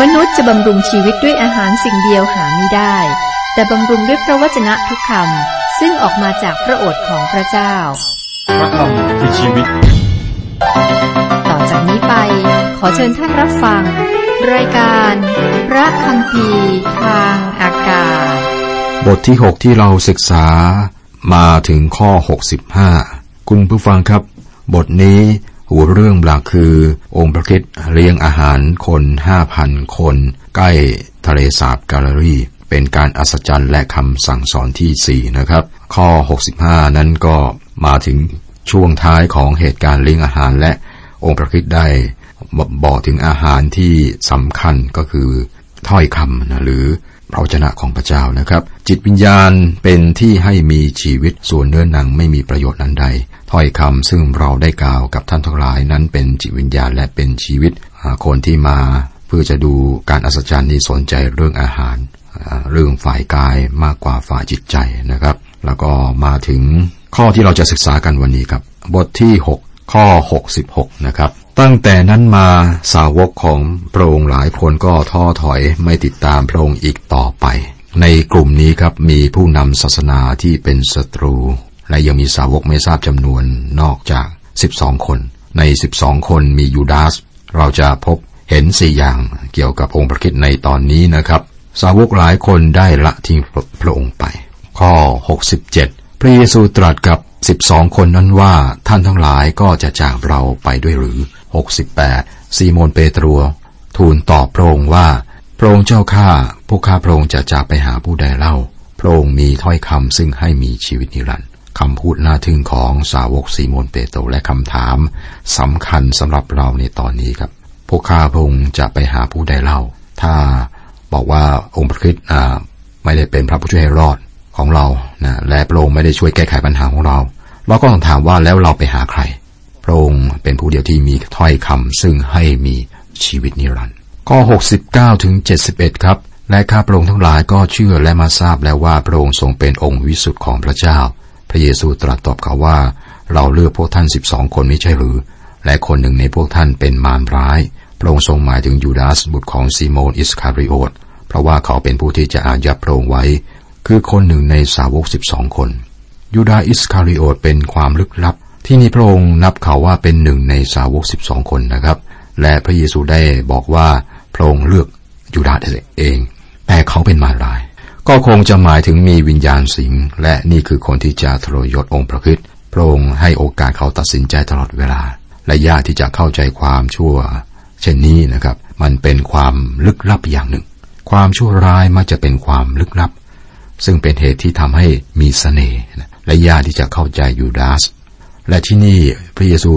มนุษย์จะบำรุงชีวิตด้วยอาหารสิ่งเดียวหาไม่ได้ แต่บำรุงด้วยพระวจนะทุกคำซึ่งออกมาจากพระโอษฐ์ของพระเจ้า พระคำคือชีวิต ต่อจากนี้ไป ขอเชิญท่านรับฟัง รายการ พระคำพีร์ทางอากาศ บทที่ 6 ที่เราศึกษามาถึงข้อ 65 คุณผู้ฟังครับ บทนี้ หัวเรื่องหลักคือ องค์พระคริสต์เลี้ยงอาหารคน5,000คน ใกล้ทะเลสาบกาลารีเป็นการอัศจรรย์และคำสั่งสอนที่ 4 นะครับ ข้อ 65 นั้นก็มาถึงช่วงท้ายของเหตุการณ์เลี้ยงอาหารและองค์พระคริสต์ได้บอกถึงอาหารที่สำคัญก็คือถ้อยคำนะหรือ พระวจนะของพระเจ้านะครับ จิตวิญญาณเป็นที่ให้มีชีวิตส่วนเนื้อหนังไม่มีประโยชน์นั้นใดถ้อยคำซึ่งเราได้กล่าวกับท่านทั้งหลายนั้นเป็นจิตวิญญาณและเป็นชีวิตคนที่มาเพื่อจะดูการอัศจรรย์นี้สนใจเรื่องอาหาร เรื่องฝ่ายกายมากกว่าฝ่ายจิตใจนะครับ แล้วก็มาถึงข้อที่เราจะศึกษากันวันนี้ครับ บทที่ 6 ข้อ 66 นะครับ ตั้งแต่นั้นมาสาวกของพระองค์หลายคนก็ท้อถอยไม่ติดตามพระองค์อีกต่อไป ในกลุ่มนี้ครับมีผู้นำศาสนาที่เป็นศัตรู และยังมีสาวกไม่ทราบจำนวนนอกจาก 12 คน ใน 12 คนมียูดาส เราจะพบเห็นสี่อย่างเกี่ยวกับองค์พระคิดในตอนนี้นะครับ สาวกหลายคนได้ละทิ้งพระองค์ไป ข้อ 67 พระเยซูตรัสกับ 12 คนนั้นว่าท่านทั้งหลายก็จะจากเราไปด้วยหรือ 68 ซีโมนเปโตร ทูลตอบพระองค์ว่า พระองค์เจ้าข้า พวกข้าพระองค์จะจากไปหาผู้ใดเล่า พระองค์มีถ้อยคำซึ่งให้มีชีวิตนิรันดร์คำพูดน่าทึ่งของสาวกซีโมนเปโตรและคำถามสำคัญสำหรับเราในตอนนี้ครับ พวกข้าพระองค์จะไปหาผู้ใดเล่า ถ้าบอกว่าองค์พระคริสต์ไม่ได้เป็นพระผู้ช่วยให้รอดของเรานะและพระองค์ไม่ได้ช่วยแก้ไขปัญหาของเรา เราก็ต้องถามว่าแล้วเราไปหาใคร พระองค์เป็นผู้เดียวที่มีถ้อยคำซึ่งให้มีชีวิตนิรันดร์ข้อ 69 ถึง 71 ครับ และข้าพระองค์ทั้งหลายก็เชื่อและมาทราบแล้วว่าพระองค์ทรงเป็นองค์วิสุทธิ์ของพระเจ้า พระเยซูตรัสตอบเขาว่า เราเลือกพวกท่านสิบสองคนไม่ใช่หรือ และคนหนึ่งในพวกท่านเป็นมารร้าย พระองค์ทรงหมายถึงยูดาสบุตรของซีโมนอิสคาริโอตเพราะว่าเขาเป็นผู้ที่จะอายัดพระองค์ไว้ คือคนหนึ่งในสาวกสิบสองคนยูดาสอิสคาริโอตเป็นความลึกลับ ที่นี่พระองค์นับเขาว่าเป็นหนึ่งในสาวกสิบสองคนนะครับ และพระเยซูได้บอกว่าพระองค์เลือกยูดาเอง แต่เขาเป็นมาราย ก็คงจะหมายถึงมีวิญญาณสิงและนี่คือคนที่จะทรยศองค์พระคิดพระองค์ให้โอกาสเขาตัดสินใจตลอดเวลา และยากที่จะเข้าใจความชั่ว เช่นนี้นะครับ มันเป็นความลึกลับอย่างหนึ่ง ความชั่วร้ายมักจะเป็นความลึกลับ ซึ่งเป็นเหตุที่ทำให้มีสเสน่ห์และยากที่จะเข้าใจยูดาส และที่นี่พระเยซู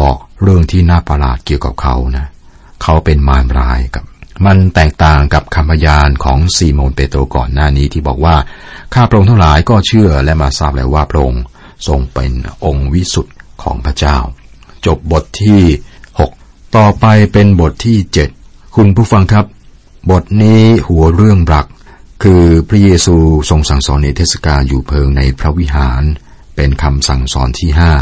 บอกเรื่องที่น่าประหลาดเกี่ยวกับเขานะเขาเป็นมารร้ายกับ มันแตกต่างกับคำพยานของซีโมนเปโตรก่อนหน้านี้ที่บอกว่าข้าพระองค์ทั้งหลายก็เชื่อและมาทราบแล้วว่าพระองค์ทรงเป็นองค์วิสุทธิ์ของพระเจ้า จบบทที่ 6 ต่อไปเป็นบทที่ 7 คุณผู้ฟังครับ บทนี้หัวเรื่องหลัก คือพระเยซูทรงสั่งสอนในเทศกาลอยู่เพิงในพระวิหาร เป็นคำสั่งสอนที่ห้า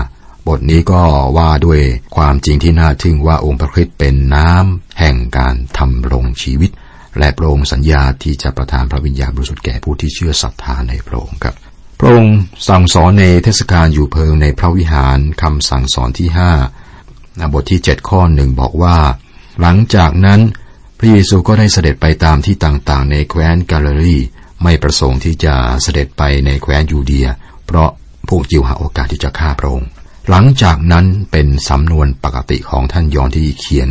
บทนี้ก็ว่าด้วยความจริงที่น่าทึ่งว่าองค์พระคริสต์เป็นน้ำแห่งการทำรงชีวิต และพระองค์สัญญาที่จะประทานพระวิญญาณบริสุทธิ์แก่ผู้ที่เชื่อศรัทธาในพระองค์ครับ พระองค์สั่งสอนในเทศกาลอยู่เพิงในพระวิหารคำสั่งสอนที่ห้าบทที่เจ็ดข้อหนึ่งบอกว่า หลังจากนั้นพระเยซูก็ได้เสด็จไปตามที่ต่างๆ ในแคว้นกาลลีไม่ประสงค์ที่จะเสด็จไปในแคว้นยูเดีย เพราะ พวกยิวหาโอกาสที่จะฆ่าพระองค์ หลังจากนั้นเป็นสำนวนปกติของท่านยอนที่เขียน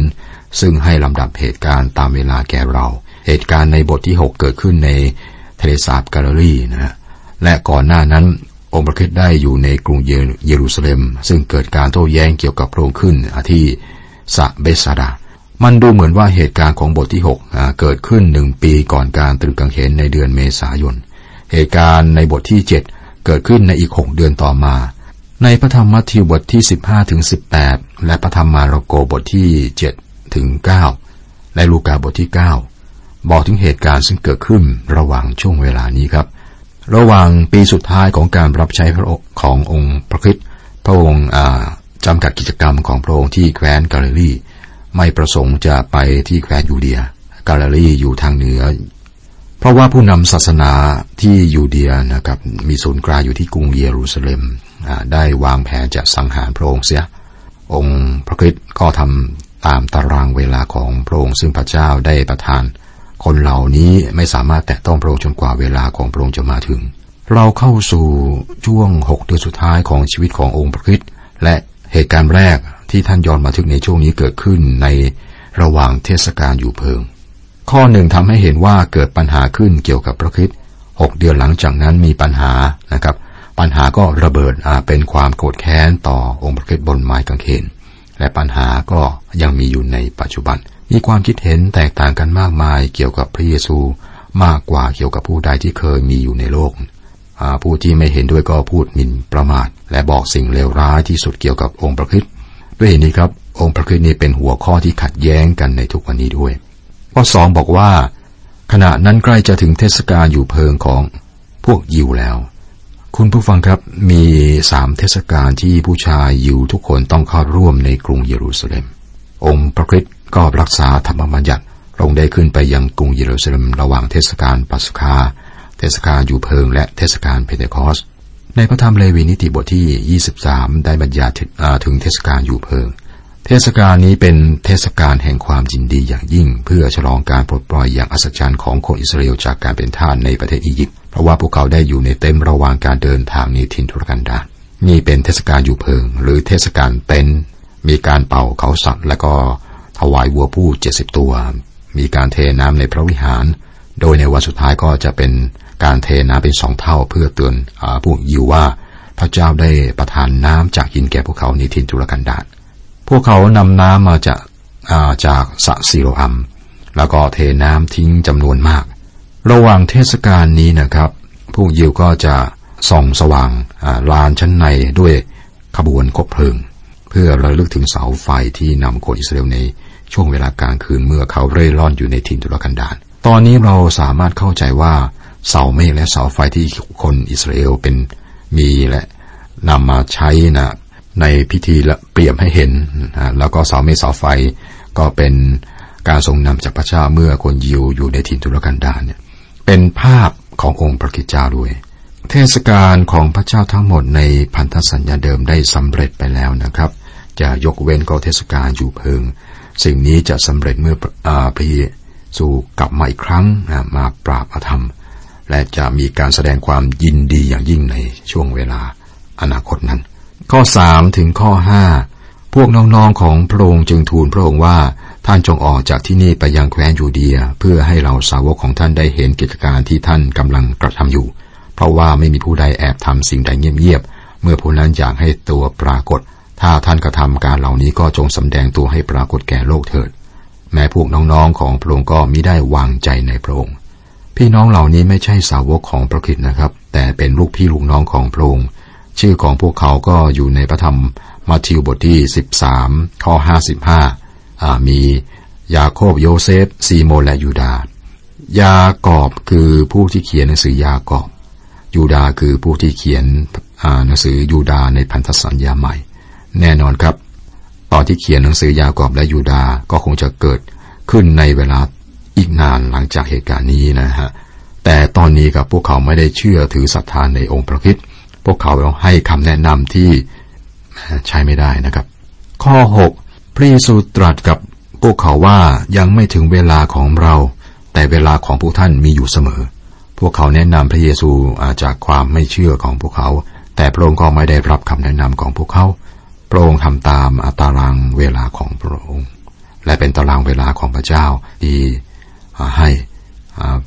ซึ่งให้ลำดับเหตุการณ์ตามเวลาแก่เรา เหตุการณ์ในบทที่ 6 เกิดขึ้นในทะเลสาบกาลิลีนะฮะและก่อนหน้านั้นองค์พระคริสต์ได้อยู่ในกรุงเยรูซาเล็ม ซึ่งเกิดการโต้แย้งเกี่ยวกับพระองค์ขึ้นที่สะเบสาดามันดูเหมือนว่าเหตุการณ์ของบทที่ 6 เกิดขึ้นหนึ่งปีก่อนการตรึกกังเขนในเดือนเมษายน เหตุการณ์ในบทที่ 7 เกิดขึ้นในอีก6เดือนต่อมา ในพระธรรมมัทธิวบทที่ 15ถึง18 และพระธรรมมาระโกบทที่7ถึง9และลูกาบทที่ 9 บอกถึงเหตุการณ์ซึ่งเกิดขึ้นระหว่างช่วงเวลานี้ครับ ระหว่างปีสุดท้ายของการรับใช้พระขององค์พระคริสต์พระองค์จำกัดกิจกรรมของพระองค์ที่แคว้นกาลิลีไม่ประสงค์จะไปที่แคว้นยูเดีย กาลิลีอยู่ทางเหนือ เพราะว่าผู้นำศาสนาที่ยูเดียนะครับมีศูนย์กลางอยู่ที่กรุงเยรูซาเล็มได้วางแผนจะสังหารพระองค์เสีย องค์พระคริสต์ก็ทำตามตารางเวลาของพระองค์ซึ่งพระเจ้าได้ประทาน คนเหล่านี้ไม่สามารถแตะต้องพระองค์จนกว่าเวลาของพระองค์จะมาถึง เราเข้าสู่ช่วงหกเดือนสุดท้ายของชีวิตขององค์พระคริสต์และเหตุการณ์แรกที่ท่านยอนมาถึงในช่วงนี้เกิดขึ้นในระหว่างเทศกาลอยู่เพิง ข้อหนึ่งทำให้เห็นว่าเกิดปัญหาขึ้นเกี่ยวกับพระคิดหกเดือนหลังจากนั้นมีปัญหานะครับ ปัญหาก็ระเบิดเป็นความโกรธแค้นต่อองค์พระคิดบนไม้กางเขนและปัญหาก็ยังมีอยู่ในปัจจุบัน มีความคิดเห็นแตกต่างกันมากมายเกี่ยวกับพระเยซูมากกว่าเกี่ยวกับผู้ใดที่เคยมีอยู่ในโลก ผู้ที่ไม่เห็นด้วยก็พูดหมิ่นประมาท และบอกสิ่งเลวร้ายที่สุดเกี่ยวกับองค์พระคิดด้วยเหตุนี้ครับ องค์พระคริสต์นี้เป็นหัวข้อที่ขัดแย้งกันในทุกวันนี้ด้วย ข้อสองบอกว่า ขณะนั้นใกล้จะถึงเทศกาลอยู่เพิงของพวกยิวแล้ว คุณผู้ฟังครับมีสามเทศกาลที่ผู้ชายยิวทุกคนต้องเข้าร่วมในกรุงเยรูซาเล็ม องค์พระคริสต์ก็รักษาธรรมบัญญัติลงได้ขึ้นไปยังกรุงเยรูซาเล็มระหว่างเทศกาลปัสกา เทศกาลอยู่เพิง และเทศกาลเพเทคอส ในพระธรรมเลวีนิติบทที่ 23 ได้บัญญัติถึงเทศกาลอยู่เพิง เทศกาลนี้เป็นเทศกาลแห่งความยินดีอย่างยิ่ง เพื่อฉลองการปลดปล่อยอย่างอัศจรรย์ของคนอิสราเอลจากการเป็นทาสในประเทศอียิปต์เพราะว่าพวกเขาได้อยู่ในเต็มระหว่างการเดินทางในทินทุรกันดารนี่เป็นเทศกาลอยู่เพิง หรือเทศกาลเต็นมีการเป่าเขาสัตว์และก็ถวายวัวผู้เจ็ดสิบตัว มีการเทน้ำในพระวิหาร โดยในวันสุดท้ายก็จะเป็นการเทน้ำเป็นสองเท่าเพื่อเตือนอผู้ยิวว่า พระเจ้าได้ประทานน้ำจากหินแก่พวกเขาในทินทุรกันดาร พวกเขานำน้ำมาจากจากสะซิโรอัม แล้วก็เทน้ำทิ้งจำนวนมาก ระหว่างเทศกาลนี้นะครับ พวกยิวก็จะส่องสว่างลานชั้นในด้วยขบวนคบเพลิง เพื่อระลึกถึงเสาไฟที่นำคนอิสราเอลในช่วงเวลากลางคืนเมื่อเขาเร่ร่อนอยู่ในทินทุรกันดารตอนนี้เราสามารถเข้าใจว่าเสาเมฆและเสาไฟที่คนอิสราเอลเป็นมีและนำมาใช้นะ ในพิธีและเปรียบให้เห็นแล้วก็เสาเมฆเสาไฟก็เป็นการทรงนำจากพระเจ้าเมื่อคนยิวอยู่ในถิ่นทุรกันดารเนี่ยเป็นภาพขององค์พระคิดเจ้าด้วย เทศกาลของพระเจ้าทั้งหมดในพันธสัญญาเดิมได้สำเร็จไปแล้วนะครับ จะยกเว้นก็เทศกาลอยู่เพิง สิ่งนี้จะสำเร็จเมื่อพระเยซูกลับมาอีกครั้งมาปราบอาธรรม และจะมีการแสดงความยินดีอย่างยิ่งในช่วงเวลาอนาคตนั้น ข้อสามถึงข้อห้าพวกน้องๆของพระองค์จึงทูลพระองค์ว่าท่านจงออกจากที่นี่ไปยังแคว้นยูเดีย เพื่อให้เราสาวกของท่านได้เห็นกิจการที่ท่านกำลังกระทำอยู่ เพราะว่าไม่มีผู้ใดแอบทำสิ่งใดเงียบๆเมื่อผู้นั้นอยากให้ตัวปรากฏ ถ้าท่านกระทำการเหล่านี้ก็จงสำแดงตัวให้ปรากฏแก่โลกเถิด แม้พวกน้องๆของพระองค์ก็มิได้วางใจในพระองค์พี่น้องเหล่านี้ไม่ใช่สาวกของพระคิดนะครับ แต่เป็นลูกพี่ลูกน้องของพระองค์ ชื่อของพวกเขาก็อยู่ในพระธรรมมัทธิวบทที่ 13 ข้อ 55 มียาโคบโยเซฟ ซีโมนและยูดา ยากอบคือผู้ที่เขียนหนังสือยากอบ ยูดาคือผู้ที่เขียนหนังสือยูดาในพันธสัญญาใหม่ แน่นอนครับ ตอนที่เขียนหนังสือยากอบและยูดาก็คงจะเกิดขึ้นในเวลาอีกนานหลังจากเหตุการณ์นี้นะฮะแต่ตอนนี้กับพวกเขาไม่ได้เชื่อถือศรัทธานในองค์พระคริสต์ พวกเขาให้คำแนะนำที่ใช้ไม่ได้นะครับ ข้อ 6 พระเยซูตรัสกับพวกเขาว่ายังไม่ถึงเวลาของเรา แต่เวลาของพวกท่านมีอยู่เสมอ พวกเขาแนะนำพระเยซูาจากความไม่เชื่อของพวกเขา แต่พระองค์ก็ไม่ได้รับคำแนะนำของพวกเขาพระองค์ทำตามอัตารางเวลาของพระองค์ และเป็นตารางเวลาของพระเจ้าที่ให้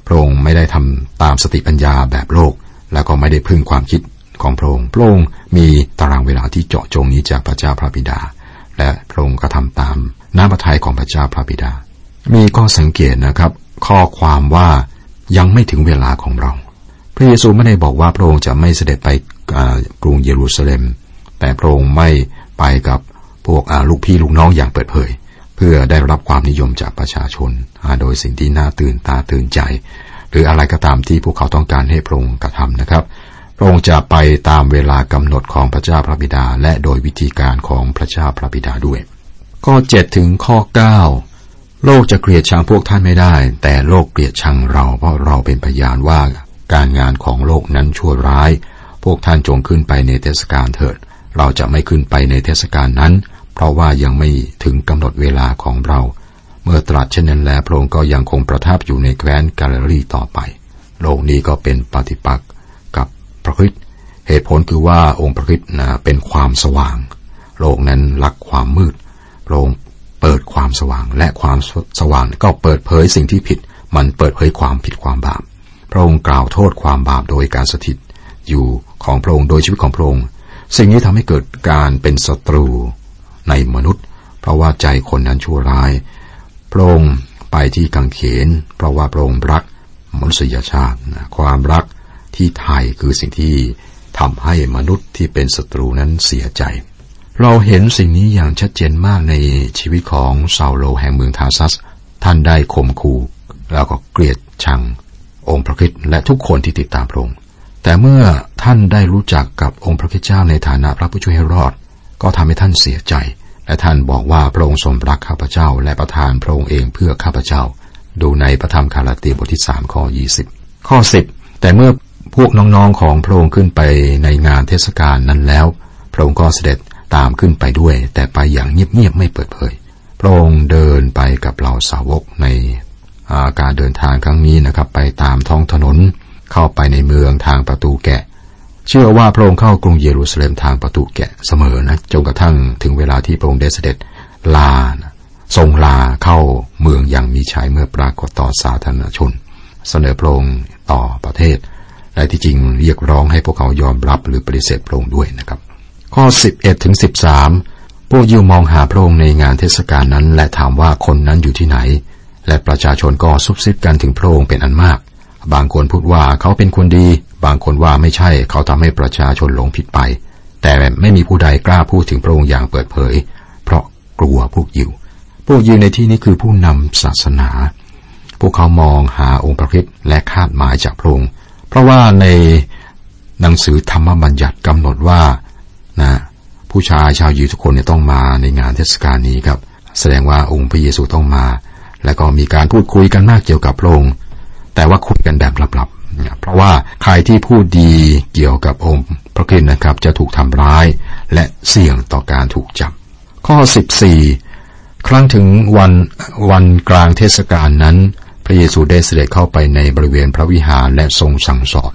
พระองค์ไม่ได้ทำตามสติปัญญาแบบโลก แล้วก็ไม่ได้พึ่งความคิด ของพระองค์ พระองค์มีตารางเวลาที่เจาะจงนี้จากพระเจ้าพระบิดา และพระองค์ก็ทำตามน้ำพระทัยของพระเจ้าพระบิดา มีข้อสังเกตนะครับ ข้อความว่ายังไม่ถึงเวลาของเรา พระเยซูไม่ได้บอกว่าพระองค์จะไม่เสด็จไปกรุงเยรูซาเล็ม แต่พระองค์ไม่ไปกับพวกลูกพี่ลูกน้องอย่างเปิดเผย เพื่อได้รับความนิยมจากประชาชน โดยสิ่งที่น่าตื่นตาตื่นใจ หรืออะไรก็ตามที่พวกเขาต้องการให้พระองค์กระทำนะครับ พระองค์จะไปตามเวลากำหนดของพระเจ้าพระบิดา และโดยวิธีการของพระเจ้าพระบิดาด้วย ข้อ 7 ถึงข้อ 9 โลกจะเกลียดชังพวกท่านไม่ได้ แต่โลกเกลียดชังเราเพราะเราเป็นพยานว่าการงานของโลกนั้นชั่วร้าย พวกท่านจงขึ้นไปในเทศกาลเถิด เราจะไม่ขึ้นไปในเทศกาลนั้น เพราะว่ายังไม่ถึงกำหนดเวลาของเรา เมื่อตรัสเช่นนั้นแล้วพระองค์ก็ยังคงประทับอยู่ในแคว้นกาลลีต่อไป โลกนี้ก็เป็นปฏิปักษ์ พระคริสต์เหตุผลคือว่าองค์พระคริสต์นะเป็นความสว่าง โลกนั้นรักความมืดพระองค์เปิดความสว่างและความสว่างก็เปิดเผยสิ่งที่ผิด มันเปิดเผยความผิดความบาป พระองค์กล่าวโทษความบาปโดยการสถิต อยู่ของพระองค์โดยชีวิตของพระองค์สิ่งนี้ทำให้เกิดการเป็นศัตรูในมนุษย์ เพราะว่าใจคนนั้นชั่วร้าย พระองค์ไปที่กังเขน เพราะว่าพระองค์รักมนุษยชาติความรัก ที่ไทยคือสิ่งที่ทำให้มนุษย์ที่เป็นศัตรูนั้นเสียใจ เราเห็นสิ่งนี้อย่างชัดเจนมากในชีวิตของซาโลแห่งเมืองทาซัส ท่านได้ข่มขู่แล้วก็เกลียดชัง องค์พระคิดและทุกคนที่ติดตามพระองค์แต่เมื่อท่านได้รู้จักกับองค์พระคิดเจ้าในฐานะพระผู้ช่วยให้รอด ก็ทำให้ท่านเสียใจ และท่านบอกว่าพระองค์ทรงรักข้าพเจ้า และประทานพระองค์เองเพื่อข้าพเจ้า ดูในพระธรรมคาราตีบทที่สามข้อยี่สิบข้อสิบแต่เมื่อ พวกน้องๆของพระองค์ขึ้นไปในงานเทศกาลนั้นแล้ว พระองค์ก็เสด็จตามขึ้นไปด้วย แต่ไปอย่างเงียบๆไม่เปิดเผย พระองค์เดินไปกับเหล่าสาวกในการเดินทางครั้งนี้นะครับ ไปตามท้องถนนเข้าไปในเมืองทางประตูแกะ เชื่อว่าพระองค์เข้ากรุงเยรูซาเล็มทางประตูแกะเสมอนะจนกระทั่งถึงเวลาที่พระองค์ได้เสด็จลาทรงลาเข้าเมืองอย่างมีชัยเมื่อปรากฏต่อสาธารณชน เสนอพระองค์ต่อประเทศ และที่จริงเรียกร้องให้พวกเขายอมรับหรือปฏิเสธพระองค์ด้วยนะครับ ข้อ 11ถึง13 พวกยิวมองหาพระองค์ในงานเทศกาลนั้น และถามว่าคนนั้นอยู่ที่ไหน และประชาชนก็ซุบซิบกันถึงพระองค์เป็นอันมาก บางคนพูดว่าเขาเป็นคนดี บางคนว่าไม่ใช่เขาทำให้ประชาชนหลงผิดไป แต่ไม่มีผู้ใดกล้าพูดถึงพระองค์อย่างเปิดเผย เพราะกลัวพวกยิว พวกยิวในที่นี้คือผู้นำศาสนา พวกเขามองหาองค์พระคิดและคาดหมายจากพระองค์ เพราะว่าในหนังสือธรรมบัญญัติกำหนดว่านะผู้ชายชาวยิวทุกคนเนี่ยต้องมาในงานเทศกาลนี้ครับ แสดงว่าองค์พระเยซูต้องมา แล้วก็มีการพูดคุยกันมากเกี่ยวกับพระองค์แต่ว่าคุยกันแบบลับๆ เพราะว่าใครที่พูดดีเกี่ยวกับองค์พระคริสต์นะครับ จะถูกทำร้ายและเสี่ยงต่อการถูกจับ ข้อ 14 ครั้งถึงวันวันกลางเทศกาลนั้น พระเยซูได้เสด็จเข้าไปในบริเวณพระวิหารและทรงสั่งสอน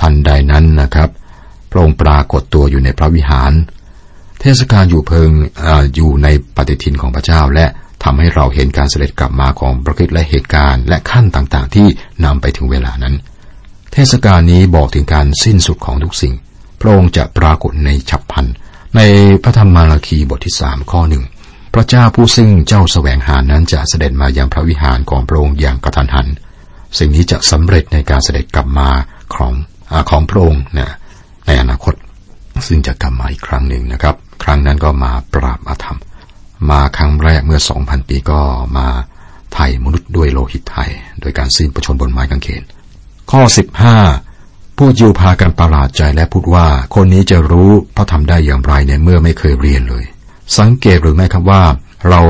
ทันใดนั้นนะครับ พระองค์ปรากฏตัวอยู่ในพระวิหาร เทศกาลอยู่เพิงออยู่ในปฏิทินของพระเจ้าและทำให้เราเห็นการเสด็จกลับมาของพระคิดและเหตุการณ์ และขั้นต่างๆ ที่นำไปถึงเวลานั้น เทศกาลนี้บอกถึงการสิ้นสุดของทุกสิ่ง พระองค์จะปรากฏในฉับพันในพระธรรมมาราคีบทที่สามข้อหนึ่ง พระเจ้าผู้ซึ่งเจ้าสแสวงหานั้นจะเสด็จมายังพระวิหารของพระองค์อย่างกระทันหัน สิ่งนี้จะสำเร็จในการเสด็จกลับมาของอของพระองค์นะในอนาคต ซึ่งจะกลับมาอีกครั้งหนึ่งนะครับ ครั้งนั้นก็มาปราบอาธรรม มาครั้งแรกเมื่อสองพันปีก็มาไถ่มนุษย์ด้วยโลหิตไทยโดยการสิ้นประชนบนไม้กางเขน ข้อสิบห้าผู้ยิวพากันประหลาดใจและพูดว่า คนนี้จะรู้เพราะทำได้อย่างไรในเมื่อไม่เคยเรียนเลย สังเกตหรือไม่ครับว่า เรา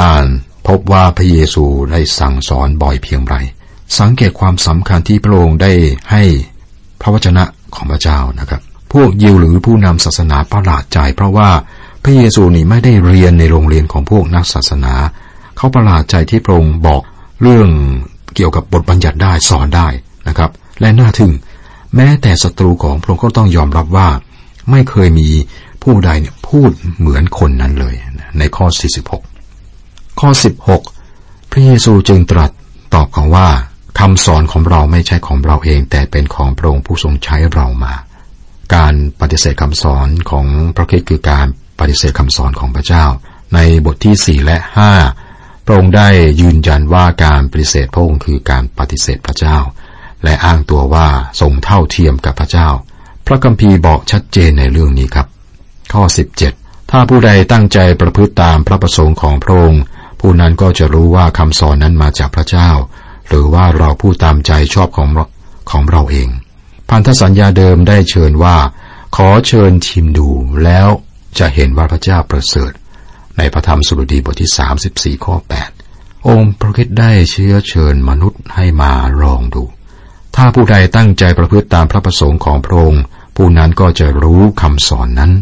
อ่านพบว่าพระเยซูได้สั่งสอนบ่อยเพียงไร สังเกตความสำคัญที่พระองค์ได้ให้พระวจนะของพระเจ้านะครับ พวกยิวหรือผู้นำศาสนาประหลาดใจ เพราะว่าพระเยซูนี่ไม่ได้เรียนในโรงเรียนของพวกนักศาสนา เขาประหลาดใจที่พระองค์บอกเรื่องเกี่ยวกับบทบัญญัติได้สอนได้นะครับ และน่าทึ่ง แม้แต่ศัตรูของพระองค์ก็ต้องยอมรับว่า ไม่เคยมีผู้ใดเนี่ย พูดเหมือนคนนั้นเลย ในข้อ 46 ข้อ 16 พระเยซูจึงตรัสตอบเขาว่าคำสอนของเราไม่ใช่ของเราเอง แต่เป็นของพระองค์ผู้ทรงใช้เรามา การปฏิเสธคำสอนของพระคิดคือการปฏิเสธคำสอนของพระเจ้า ในบทที่ 4 และ 5 พระองค์ได้ยืนยันว่าการปฏิเสธพระองค์คือการปฏิเสธพระเจ้า และอ้างตัวว่าทรงเท่าเทียมกับพระเจ้า พระคัมภีร์บอกชัดเจนในเรื่องนี้ครับ ข้อ 17 ถ้าผู้ใดตั้งใจประพฤติตามพระประสงค์ของพระองค์ผู้นั้นก็จะรู้ว่าคำสอนนั้นมาจากพระเจ้า หรือว่าเราพูดตามใจชอบของของเราเอง พันธสัญญาเดิมได้เชิญว่า ขอเชิญชิมดูแล้วจะเห็นว่าพระเจ้าประเสริฐ ในพระธรรมสุรดีบทที่ 34 ข้อองค์พระคิดได้เชื้อเชิญมนุษย์ให้มาลองดู ถ้าผู้ใดตั้งใจประพฤติตามพระประสงค์ของพระองค์ผู้นั้นก็จะรู้คำสอนนั้น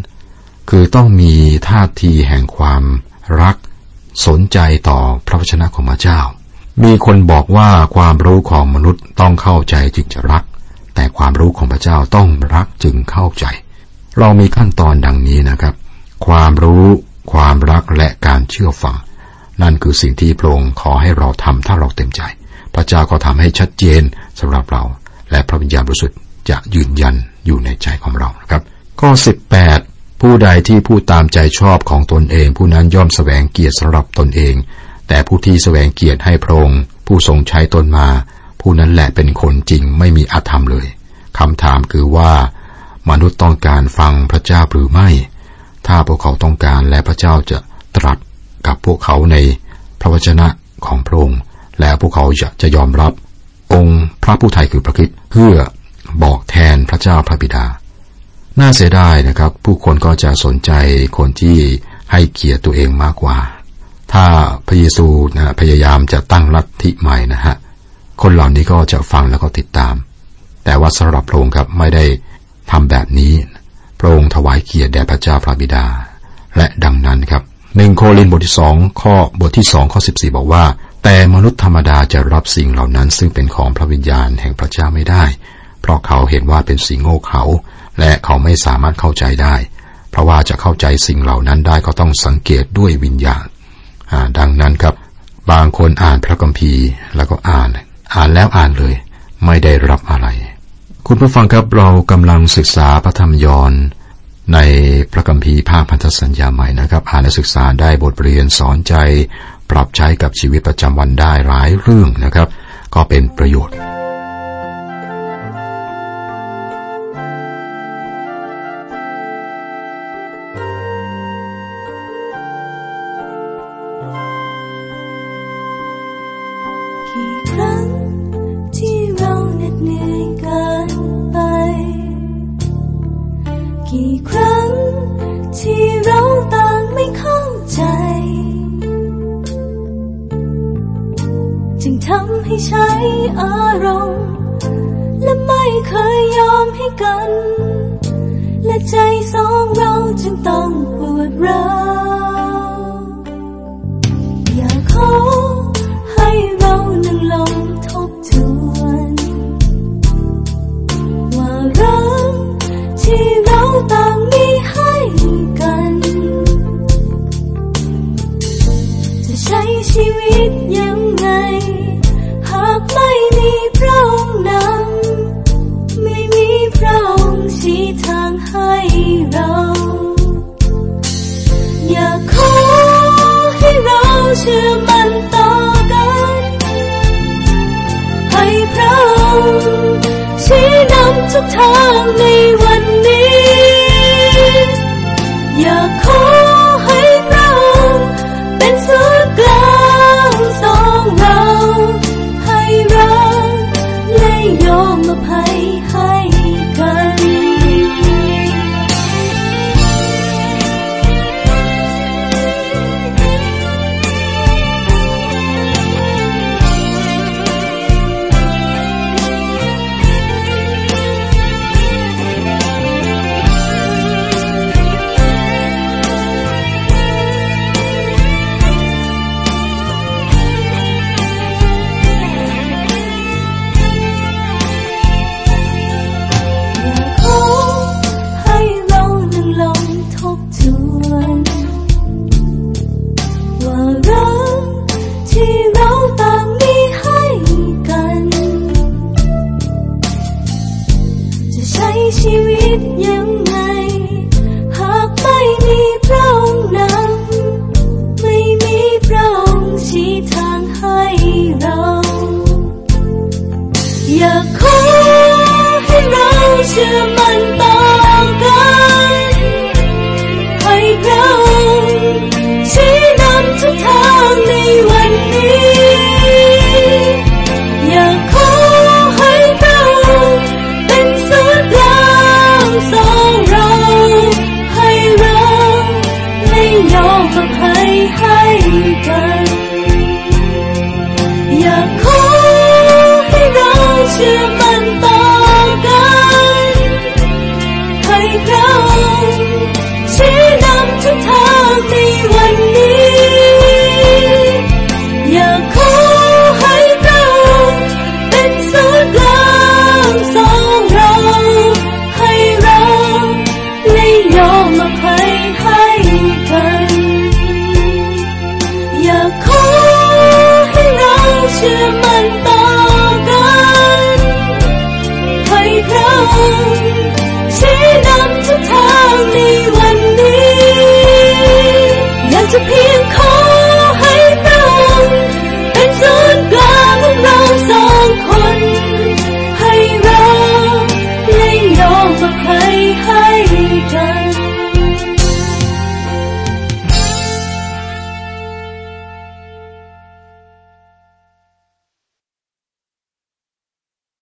คือต้องมีท่าทีแห่งความรัก สนใจต่อพระวจนะของพระเจ้า มีคนบอกว่าความรู้ของมนุษย์ต้องเข้าใจจึงจะรัก แต่ความรู้ของพระเจ้าต้องรักจึงเข้าใจ เรามีขั้นตอนดังนี้นะครับ ความรู้ ความรักและการเชื่อฟัง นั่นคือสิ่งที่พระองค์ขอให้เราทำถ้าเราเต็มใจ พระเจ้าก็ทำให้ชัดเจนสำหรับเรา และพระวิญญาณบริสุทธิ์จะยืนยันอยู่ในใจของเรานะครับข้อ18 ผู้ใดที่พูดตามใจชอบของตนเอง ผู้นั้นย่อมแสวงเกียรติสำหรับตนเอง แต่ผู้ที่แสวงเกียรติให้พระองค์ผู้ทรงใช้ตนมา ผู้นั้นแหละเป็นคนจริงไม่มีอาธรรมเลยคำถามคือว่า มนุษย์ต้องการฟังพระเจ้าหรือไม่ ถ้าพวกเขาต้องการและพระเจ้าจะตรัสกับพวกเขาในพระวจนะของพระองค์และพวกเขาจะจะยอมรับ องค์พระผู้ไทยคือพระคิดเพื่อบอกแทนพระเจ้าพระบิดา น่าเสียดายนะครับ ผู้คนก็จะสนใจคนที่ให้เกียรติตัวเองมากกว่า ถ้าพระเยซูนะพยายามจะตั้งลัทธิใหม่นะฮะคนเหล่านี้ก็จะฟังแล้วก็ติดตาม แต่ว่าสำหรับพระองค์ครับไม่ได้ทำแบบนี้ พระองค์ถวายเกียรติแด่พระเจ้าพระบิดา และดังนั้นครับหนึ่งโครินบทที่สองข้อบทที่สองข้อสิบสี่บอกว่า แต่มนุษย์ธรรมดาจะรับสิ่งเหล่านั้น ซึ่งเป็นของพระวิญญาณแห่งพระเจ้าไม่ได้ เพราะเขาเห็นว่าเป็นสิ่งโง่เขลา และเขาไม่สามารถเข้าใจได้ เพราะว่าจะเข้าใจสิ่งเหล่านั้นได้ก็ต้องสังเกตด้วยวิญญาณดังนั้นครับ บางคนอ่านพระคัมภีร์แล้วก็อ่าน อ่านแล้วอ่านเลย ไม่ได้รับอะไร คุณผู้ฟังครับเรากำลังศึกษาพระธรรมยอนในพระคัมภีร์ภาคพันธสัญญาใหม่นะครับ อ่านและศึกษาได้บทเรียนสอนใจ ปรับใช้กับชีวิตประจำวันได้หลายเรื่องนะครับ ก็เป็นประโยชน์ ใช้อารมณ์ และไม่เคยยอมให้กัน และใจสองเราจึงต้องปวดร้าว